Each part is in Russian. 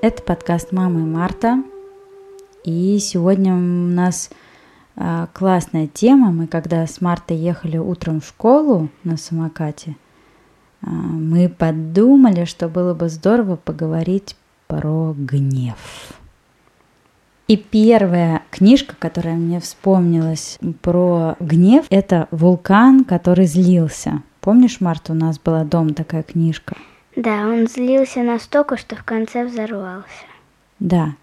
Это подкаст «Мама и Марта». И сегодня у нас а, классная тема. Мы когда с Мартой ехали утром в школу на самокате, а, мы подумали, что было бы здорово поговорить про гнев. И первая книжка, которая мне вспомнилась про гнев, это «Вулкан, который злился». Помнишь, Марта, у нас была дома такая книжка? Да, он злился настолько, что в конце взорвался. Да.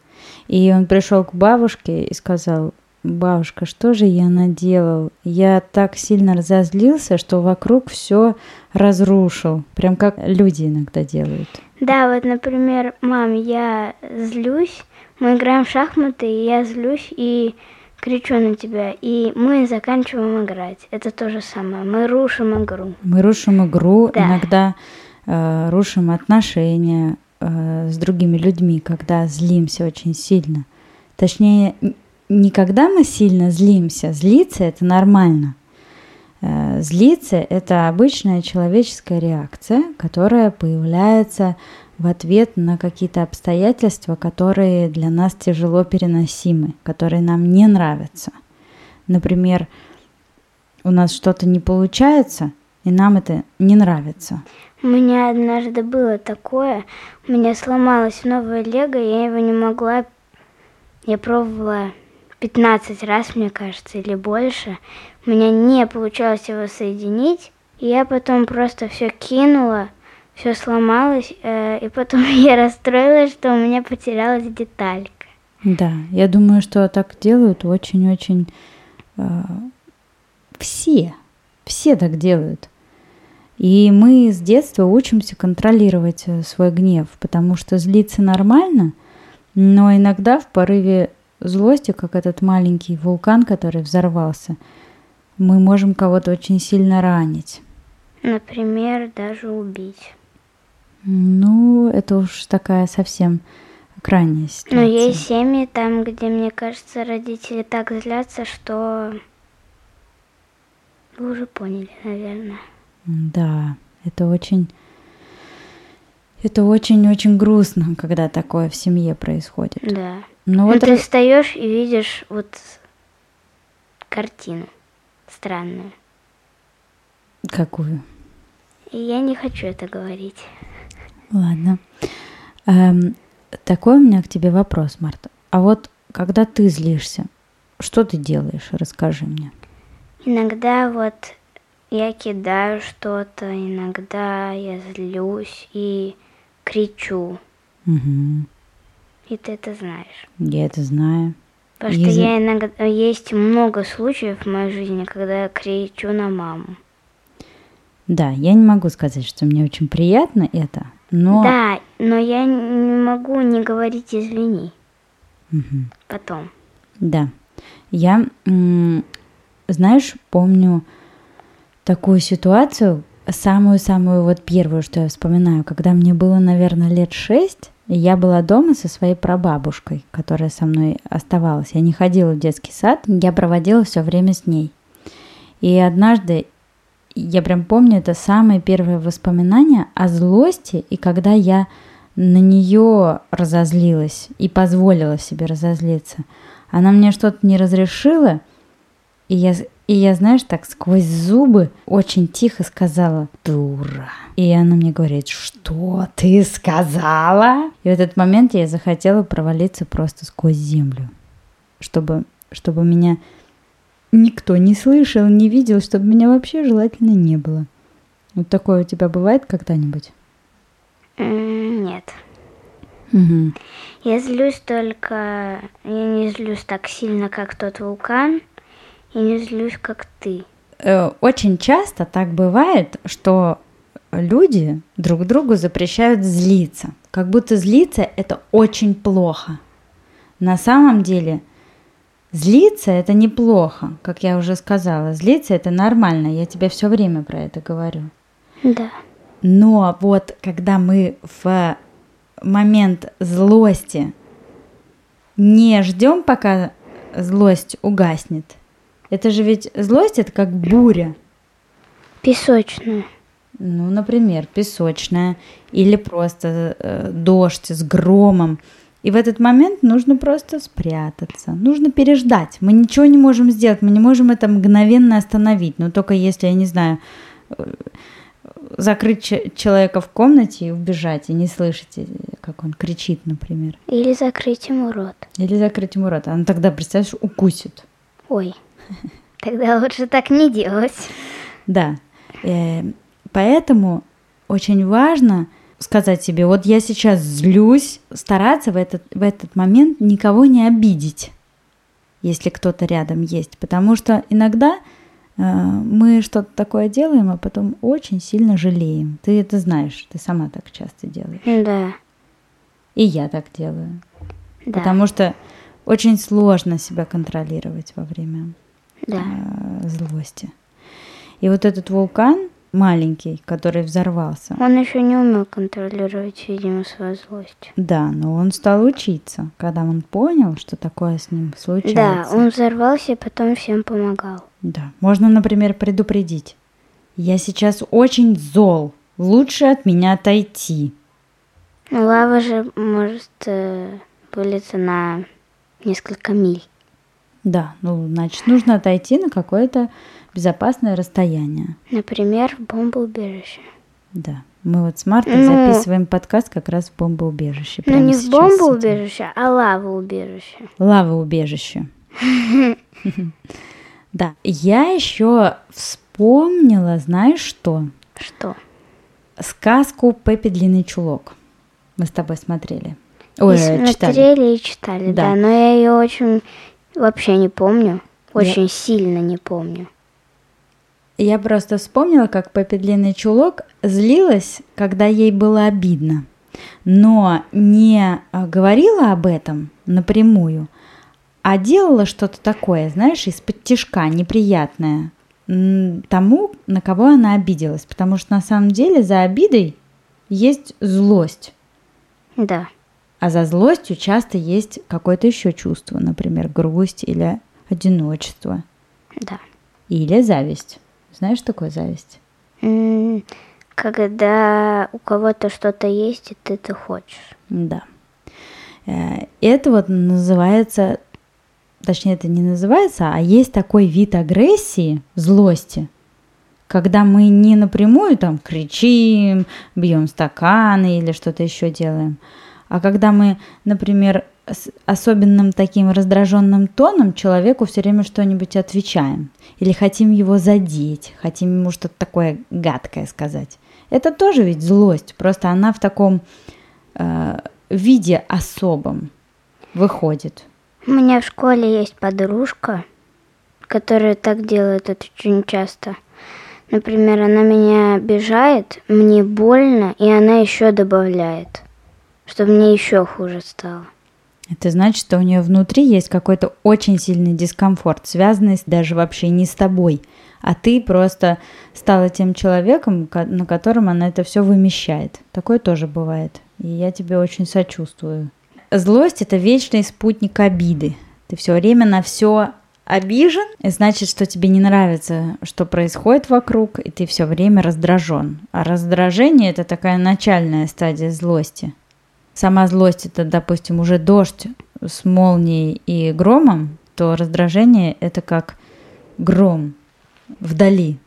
И он пришел к бабушке и сказал, бабушка, что же я наделал? Я так сильно разозлился, что вокруг все разрушил. Прям как люди иногда делают. Да, вот, например, мам, я злюсь, мы играем в шахматы, и я злюсь и кричу на тебя, и мы заканчиваем играть. Это то же самое. Мы рушим игру. Мы рушим игру, да. иногда э, рушим отношения э, с другими людьми, когда злимся очень сильно. Точнее, не когда мы сильно злимся, злиться это нормально. Э, злиться это обычная человеческая реакция, которая появляется в ответ на какие-то обстоятельства, которые для нас тяжело переносимы, которые нам не нравятся. Например, у нас что-то не получается, и нам это не нравится. У меня однажды было такое, у меня сломалось новое лего, я его не могла, я пробовала 15 раз, мне кажется, или больше. У меня не получалось его соединить, и я потом просто все кинула, все сломалось, э, и потом я расстроилась, что у меня потерялась деталька. Да, я думаю, что так делают очень-очень э, все, все так делают. И мы с детства учимся контролировать э, свой гнев, потому что злиться нормально, но иногда в порыве злости, как этот маленький вулкан, который взорвался, мы можем кого-то очень сильно ранить. Например, даже убить. Ну, это уж такая совсем крайняя ситуация. Но есть семьи там, где, мне кажется, родители так злятся, что вы уже поняли, наверное. Да, это очень... Это очень-очень грустно, когда такое в семье происходит. Да. Но ну, вот ты встаешь и видишь вот картину странную. Какую? Я не хочу это говорить. Ладно. Эм, такой у меня к тебе вопрос, Марта. А вот когда ты злишься, что ты делаешь? Расскажи мне. Иногда вот я кидаю что-то, иногда я злюсь и кричу. Угу. И ты это знаешь. Я это знаю. Потому что я иногда есть много случаев в моей жизни, когда я кричу на маму. Да, я не могу сказать, что мне очень приятно это, но... Да, но я не могу не говорить извини. Угу. Потом. Да. Я, знаешь, помню такую ситуацию, самую-самую вот первую, что я вспоминаю, когда мне было, наверное, лет шесть, я была дома со своей прабабушкой, которая со мной оставалась. Я не ходила в детский сад, я проводила все время с ней. И однажды я прям помню, это самое первое воспоминание о злости, и когда я на нее разозлилась и позволила себе разозлиться. Она мне что-то не разрешила, и я, и я, знаешь, так сквозь зубы очень тихо сказала «дура». И она мне говорит «что ты сказала?» И в этот момент я захотела провалиться просто сквозь землю, чтобы, чтобы меня никто не слышал, не видел, чтобы меня вообще желательно не было. Вот такое у тебя бывает когда-нибудь? Нет. Угу. Я злюсь только... Я не злюсь так сильно, как тот вулкан, и не злюсь, как ты. Э, очень часто так бывает, что люди друг другу запрещают злиться. Как будто злиться это очень плохо. На самом деле – Злиться это неплохо, как я уже сказала. Злиться это нормально. Я тебе все время про это говорю. Да. Но вот когда мы в момент злости не ждем, пока злость угаснет. Это же ведь злость это как буря. Песочная. ну, например, песочная или просто э, дождь с громом. И в этот момент нужно просто спрятаться, нужно переждать. Мы ничего не можем сделать, мы не можем это мгновенно остановить, но только если, я не знаю, э, закрыть человека в комнате и убежать, и не слышать, как он кричит, например. Или закрыть ему рот. Или закрыть ему рот. Она тогда, представляешь, укусит. Ой, тогда лучше так не делать. Да. Э, поэтому очень важно сказать себе, вот я сейчас злюсь, стараться в этот, в этот момент никого не обидеть, если кто-то рядом есть. Потому что иногда э, мы что-то такое делаем, а потом очень сильно жалеем. Ты это знаешь, ты сама так часто делаешь. Да. И я так делаю. Да. Потому что очень сложно себя контролировать во время да. э, злости. И вот этот вулкан маленький, который взорвался. Он еще не умел контролировать, видимо, свою злость. Да, но он стал учиться, когда он понял, что такое с ним случается. Да, он взорвался и потом всем помогал. Да, можно, например, предупредить. Я сейчас очень зол, лучше от меня отойти. Лава же может э, вылиться на несколько миль. Да, ну, значит, нужно отойти на какое-то безопасное расстояние. Например, в бомбоубежище. Да. Мы вот с Мартой ну, записываем подкаст как раз в бомбоубежище. Ну, не в бомбоубежище, а лавоубежище. Лавоубежище. Да. Я еще вспомнила, знаешь что? Что? Сказку Пеппи Длинный Чулок. Мы с тобой смотрели. Ой, и читали. Смотрели и читали, да. да. Но я ее очень вообще не помню. Очень я... сильно не помню. Я просто вспомнила, как Пеппи Длинный Чулок злилась, когда ей было обидно, но не а, говорила об этом напрямую, а делала что-то такое, знаешь, из-под тишка, неприятное тому, на кого она обиделась, потому что на самом деле за обидой есть злость. Да. А за злостью часто есть какое-то еще чувство, например, грусть или одиночество. Да. Или зависть. Знаешь, что такое зависть? Когда у кого-то что-то есть, и ты это хочешь. Да. Э, это вот называется, точнее, это не называется, а есть такой вид агрессии, злости, когда мы не напрямую там кричим, бьем стаканы или что-то еще делаем, а когда мы, например, с особенным таким раздраженным тоном человеку все время что-нибудь отвечаем. Или хотим его задеть, хотим ему что-то такое гадкое сказать. Это тоже ведь злость, просто она в таком э, виде особом выходит. У меня в школе есть подружка, которая так делает это очень часто. Например, она меня обижает, мне больно, и она еще добавляет, чтобы мне еще хуже стало. Это значит, что у нее внутри есть какой-то очень сильный дискомфорт, связанный даже вообще не с тобой, а ты просто стала тем человеком, на котором она это все вымещает. Такое тоже бывает. И я тебе очень сочувствую. Злость это вечный спутник обиды. Ты все время на все обижен, и значит, что тебе не нравится, что происходит вокруг, и ты все время раздражен. А раздражение это такая начальная стадия злости сама злость это, допустим, уже дождь с молнией и громом, то раздражение это как гром вдали,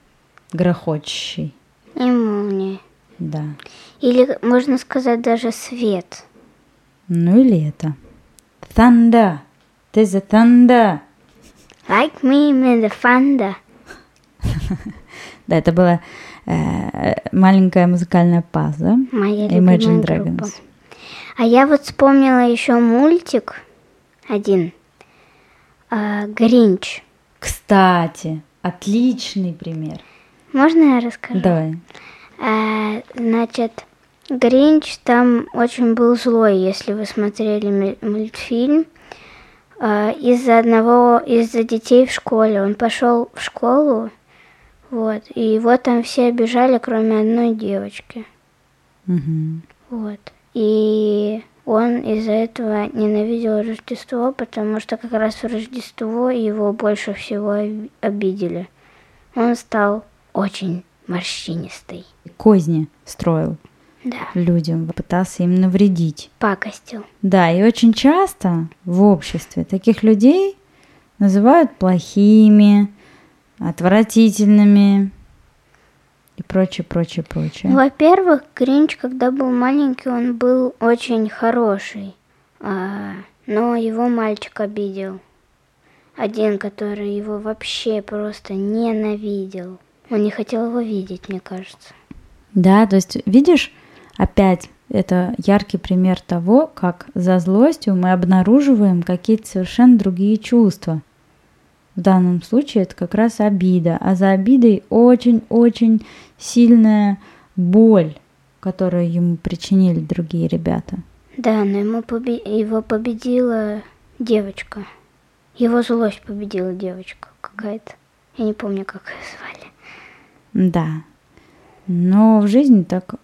грохочущий. И молния. Да. Или можно сказать даже свет. Ну или это. Thunder. There's a thunder. Like me in the thunder. да, это была э, маленькая музыкальная пауза. Моя Imagine Dragons. Группа. А я вот вспомнила еще мультик один. А, Гринч. Кстати, отличный пример. Можно я расскажу? Давай. А, значит, Гринч там очень был злой, если вы смотрели мультфильм. А, из-за одного, из-за детей в школе. Он пошел в школу, вот, и его там все обижали, кроме одной девочки. Угу. Вот. И он из-за этого ненавидел Рождество, потому что как раз в Рождество его больше всего обидели. Он стал очень морщинистый. Козни строил Да, людям, пытался им навредить. пакостил. Да, и очень часто в обществе таких людей называют плохими, отвратительными и прочее, прочее, прочее. Во-первых, Гринч, когда был маленький, он был очень хороший. А, но его мальчик обидел. Один, который его вообще просто ненавидел. Он не хотел его видеть, мне кажется. Да, то есть, видишь, опять это яркий пример того, как за злостью мы обнаруживаем какие-то совершенно другие чувства. В данном случае это как раз обида, а за обидой очень-очень сильная боль, которую ему причинили другие ребята. Да, но ему побе- его победила девочка. Его злость победила девочка какая-то. Я не помню, как ее звали. Да. Но в жизни так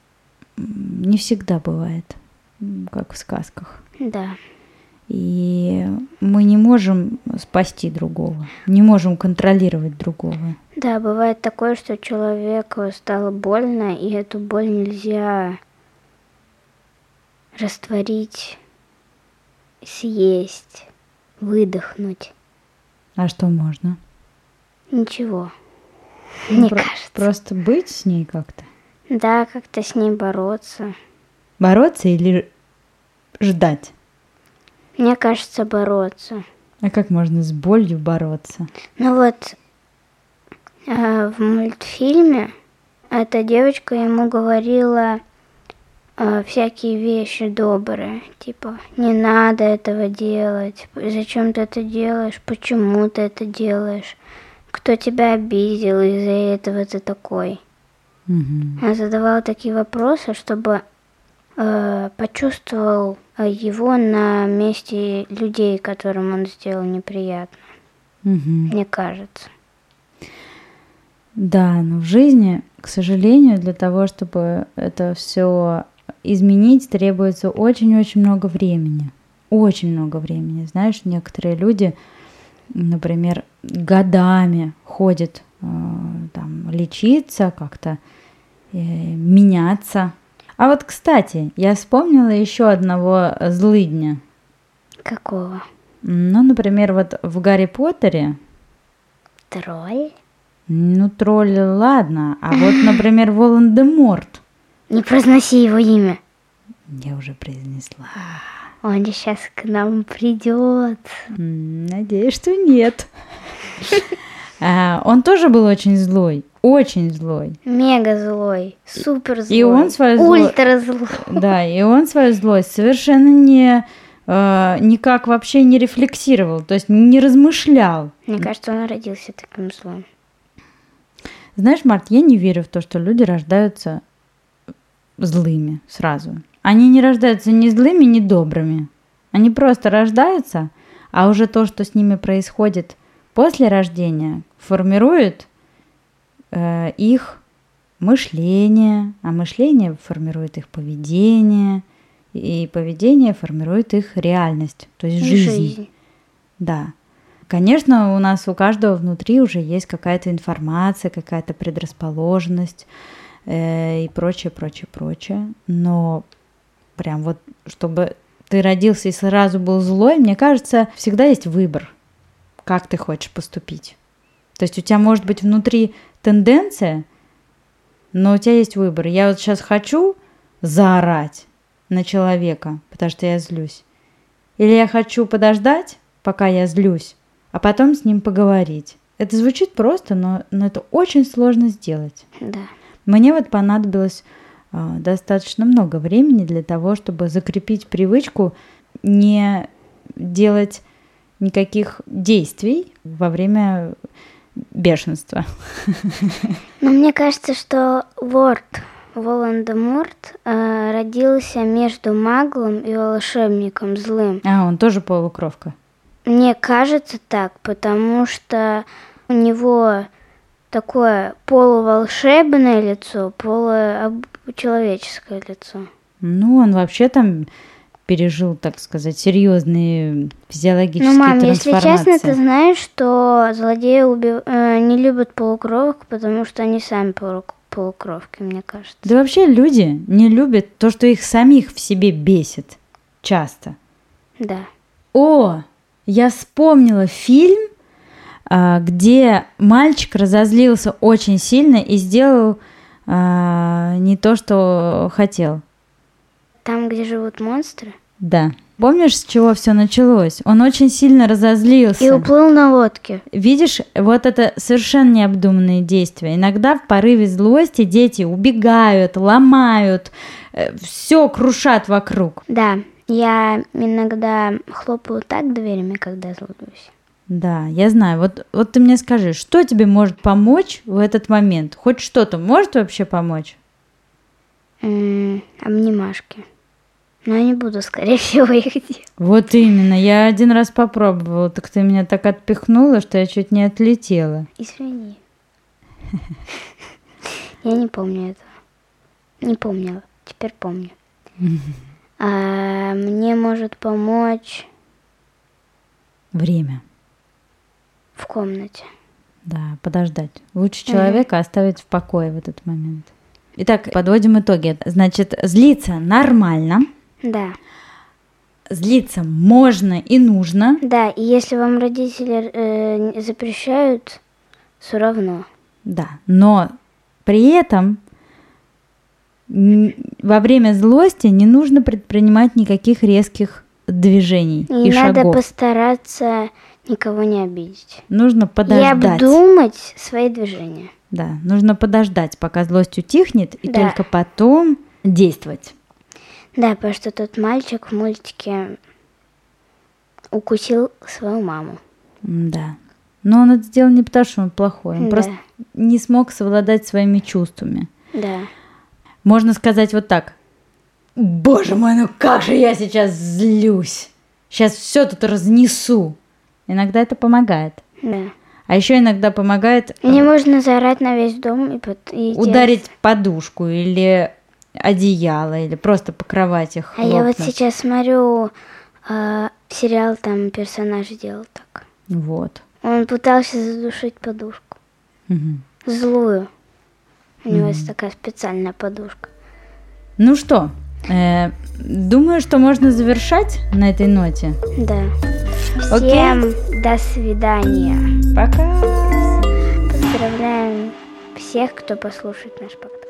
не всегда бывает, как в сказках. Да. И мы не можем спасти другого, не можем контролировать другого. Да, бывает такое, что человеку стало больно, и эту боль нельзя растворить, съесть, выдохнуть. А что можно? Ничего. Ну, Мне про- кажется. Просто быть с ней как-то. Да, как-то с ней бороться. Бороться или ждать? Мне кажется, бороться. А как можно с болью бороться? Ну вот, э, в мультфильме эта девочка ему говорила э, всякие вещи добрые, типа не надо этого делать, зачем ты это делаешь, почему ты это делаешь, кто тебя обидел из-за этого ты такой. Мгм. Она задавала такие вопросы, чтобы э, почувствовал э, его на месте людей, которым он сделал неприятно, Мгм. мне кажется. Да, но в жизни, к сожалению, для того, чтобы это все изменить, требуется очень-очень много времени. Очень много времени. Знаешь, некоторые люди, например, годами ходят э, там, лечиться, как-то э, меняться. А вот, кстати, я вспомнила еще одного злыдня. Какого? Ну, например, вот в Гарри Поттере Тролль? Ну, тролль, ладно. А вот, например, Волан-де-Морт. Не произноси его имя. Я уже произнесла. Он сейчас к нам придет. Надеюсь, что нет. А, Он тоже был очень злой. Очень злой. Мега злой, супер злой. И он свою зло- Ультра злой. Да, и он свою злость совершенно не э, никак вообще не рефлексировал, то есть не размышлял. Мне кажется, он родился таким злым. Знаешь, Март, я не верю в то, что люди рождаются злыми сразу. Они не рождаются ни злыми, ни добрыми. Они просто рождаются, а уже то, что с ними происходит после рождения, формирует их мышление, а мышление формирует их поведение, и поведение формирует их реальность, то есть жизнь. Да. Конечно, у нас у каждого внутри уже есть какая-то информация, какая-то предрасположенность э, и прочее, прочее, прочее. Но прям вот, чтобы ты родился и сразу был злой, мне кажется, всегда есть выбор, как ты хочешь поступить. То есть у тебя может быть внутри тенденция, но у тебя есть выбор. Я вот сейчас хочу заорать на человека, потому что я злюсь. Или я хочу подождать, пока я злюсь, а потом с ним поговорить. Это звучит просто, но, но это очень сложно сделать. Да. Мне вот понадобилось а, достаточно много времени для того, чтобы закрепить привычку не делать никаких действий во время бешенства. Но мне кажется, что Ворд Волан-де-Морт э, родился между маглом и волшебником злым. А, он тоже полукровка. Мне кажется так, потому что у него такое полуволшебное лицо, получеловеческое лицо. Ну, он вообще там пережил, так сказать, серьезные физиологические Ну, мам, если трансформации. честно, ты знаешь, что злодеи уби- э, не любят полукровок, потому что они сами полу- полукровки, мне кажется. Да вообще люди не любят то, что их самих в себе бесит. Часто. Да. О, я вспомнила фильм, а, где мальчик разозлился очень сильно и сделал а, не то, что хотел. Там, где живут монстры? Да. Помнишь, с чего все началось? Он очень сильно разозлился. И уплыл на лодке. Видишь, вот это совершенно необдуманные действия. Иногда в порыве злости дети убегают, ломают, все крушат вокруг. Да, я иногда хлопаю так дверями, когда злюсь. Да, я знаю. Вот, вот ты мне скажи, что тебе может помочь в этот момент? Хоть что-то может вообще помочь? М-м, обнимашки. Но я не буду, скорее всего, их делать. Вот именно. Я один раз попробовала, так ты меня так отпихнула, что я чуть не отлетела. Извини. Я не помню этого. Не помнила. Теперь помню. А, мне может помочь Время. в комнате. Да, подождать. Лучше человека оставить в покое в этот момент. Итак, подводим итоги. Значит, злиться нормально. Да. Злиться можно и нужно. Да, и если вам родители э, запрещают, все равно. Да, но при этом во время злости не нужно предпринимать никаких резких движений И, и, надо шагов. постараться никого не обидеть. Нужно И подождать. обдумать свои движения. Да, нужно подождать, пока злость утихнет, и Да. только потом действовать. Да, потому что тот мальчик в мультике укусил свою маму. Да. Но он это сделал не потому, что он плохой. Он Да. просто не смог совладать своими чувствами. Да. Можно сказать вот так. Боже мой, ну как же я сейчас злюсь. Сейчас все тут разнесу. Иногда это помогает. Да. А еще иногда помогает э, Мне можно заорать на весь дом и, и делать- ударить подушку или одеяло, или просто по кровати А я вот хлопнуть. сейчас смотрю а, сериал, там персонаж делал так. Вот. Он пытался задушить подушку. Мгм. Злую. У него есть такая специальная подушка. Ну что, э, думаю, что можно завершать на этой ноте. Да. Окей. Всем до свидания. Пока! Поздравляем всех, кто послушает наш подкаст.